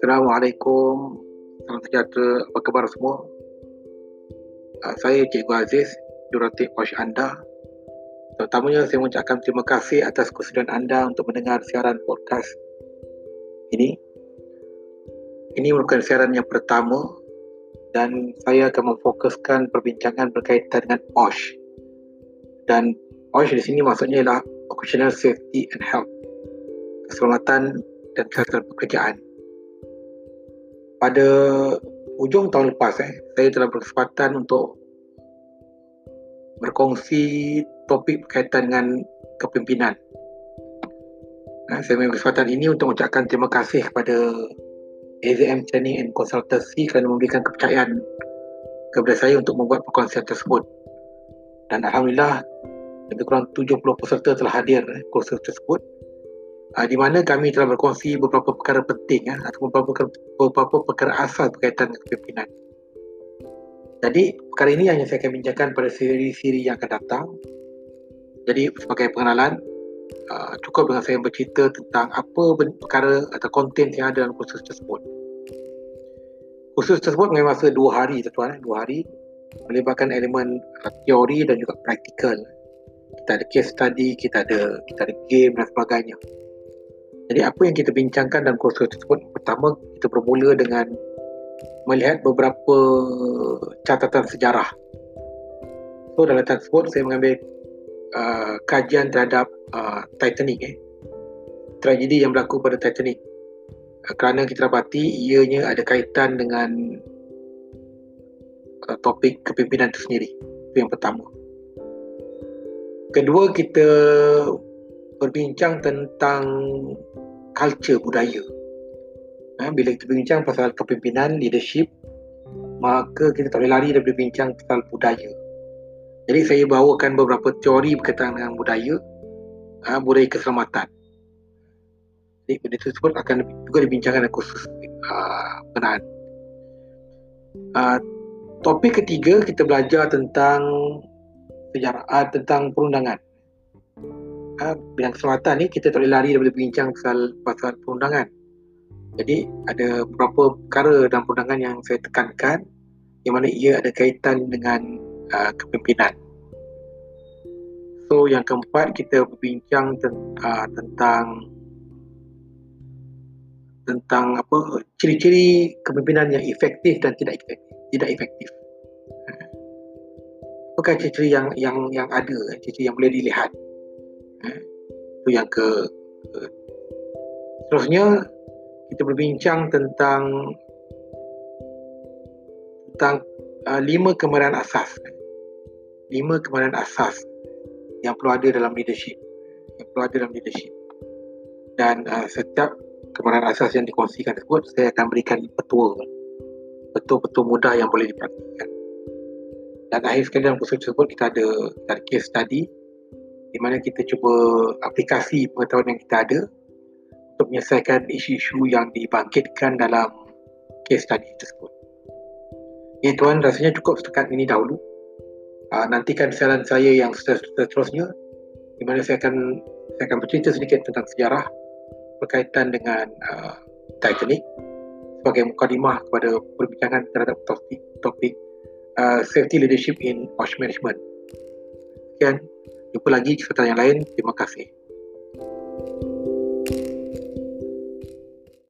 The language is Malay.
Assalamualaikum. Salam sejahtera. Apa khabar semua? Uh, saya Cikgu Aziz, jurulatih Posh anda. Pertamanya saya mengucapkan terima kasih atas kesudian anda untuk mendengar siaran podcast ini. Ini merupakan siaran yang pertama dan saya akan memfokuskan perbincangan berkaitan dengan OSH. Dan OSH di sini maksudnya ialah Occupational Safety and Health. Keselamatan dan kesihatan pekerjaan pada hujung tahun lepas eh, saya telah berkesempatan untuk berkongsi topik berkaitan dengan kepimpinan. Nah, saya mengambil kesempatan ini untuk mengucapkan terima kasih kepada AZM Training and Consultancy kerana memberikan kepercayaan kepada saya untuk membuat perkongsian tersebut. Dan Alhamdulillah, lebih kurang 70 peserta telah hadir eh, kursus tersebut uh, di mana kami telah berkongsi beberapa perkara penting uh, atau beberapa perkara, beberapa perkara asal berkaitan kepimpinan. Jadi perkara ini hanya saya akan bincangkan pada siri-siri yang akan datang. Jadi sebagai pengenalan, uh, cukup dengan saya bercerita tentang apa perkara atau konten yang ada dalam kursus tersebut. Kursus tersebut mengambil masa dua hari, tuan-tuan. Dua hari melibatkan elemen uh, teori dan juga praktikal. Kita ada case study, kita ada kita ada game dan sebagainya. Jadi apa yang kita bincangkan dalam kursus tersebut? Pertama kita bermula dengan Melihat beberapa catatan sejarah. So dalam tersebut saya mengambil uh, Kajian terhadap uh, Titanic eh. Tragedi yang berlaku pada Titanic. Uh, Kerana kita dapati ianya ada kaitan dengan uh, Topik kepimpinan itu sendiri. Itu yang pertama Kedua kita berbincang tentang culture budaya. Ha, bila kita bincang pasal kepimpinan, leadership, maka kita tak boleh lari daripada bincang pasal budaya. Jadi saya bawakan beberapa teori berkaitan dengan budaya, ha, budaya keselamatan. Jadi benda tersebut akan juga dibincangkan dalam kursus uh, berkenaan. Uh, topik ketiga kita belajar tentang sejarah uh, tentang perundangan uh, bidang keselamatan ni kita tak boleh lari daripada bincang pasal pasal perundangan. Jadi ada beberapa perkara dalam perundangan yang saya tekankan yang mana ia ada kaitan dengan uh, kepimpinan. So yang keempat kita berbincang ten- uh, tentang tentang apa ciri-ciri kepimpinan yang efektif dan tidak efektif. Tidak efektif. Apakah ciri-ciri yang yang yang ada, ciri-ciri yang boleh dilihat? itu yang ke, ke. Seterusnya kita berbincang tentang tentang uh, lima kemahiran asas. Lima kemahiran asas yang perlu ada dalam leadership. Yang perlu ada dalam leadership. Dan uh, setiap kemahiran asas yang dikongsikan tersebut saya akan berikan petua. Betul-betul mudah yang boleh dipraktikkan dan akhir sekali dalam kursus tersebut kita ada, kita ada case study di mana kita cuba aplikasi pengetahuan yang kita ada untuk menyelesaikan isu-isu yang dibangkitkan dalam case study tersebut. Ya tuan, rasanya cukup setakat ini dahulu. Uh, nantikan siaran saya yang seterusnya di mana saya akan saya akan bercerita sedikit tentang sejarah berkaitan dengan uh, Titanic sebagai mukadimah kepada perbincangan terhadap topik, topik uh, safety leadership in ocean management. Sekian. Jumpa lagi kesempatan yang lain. Terima kasih.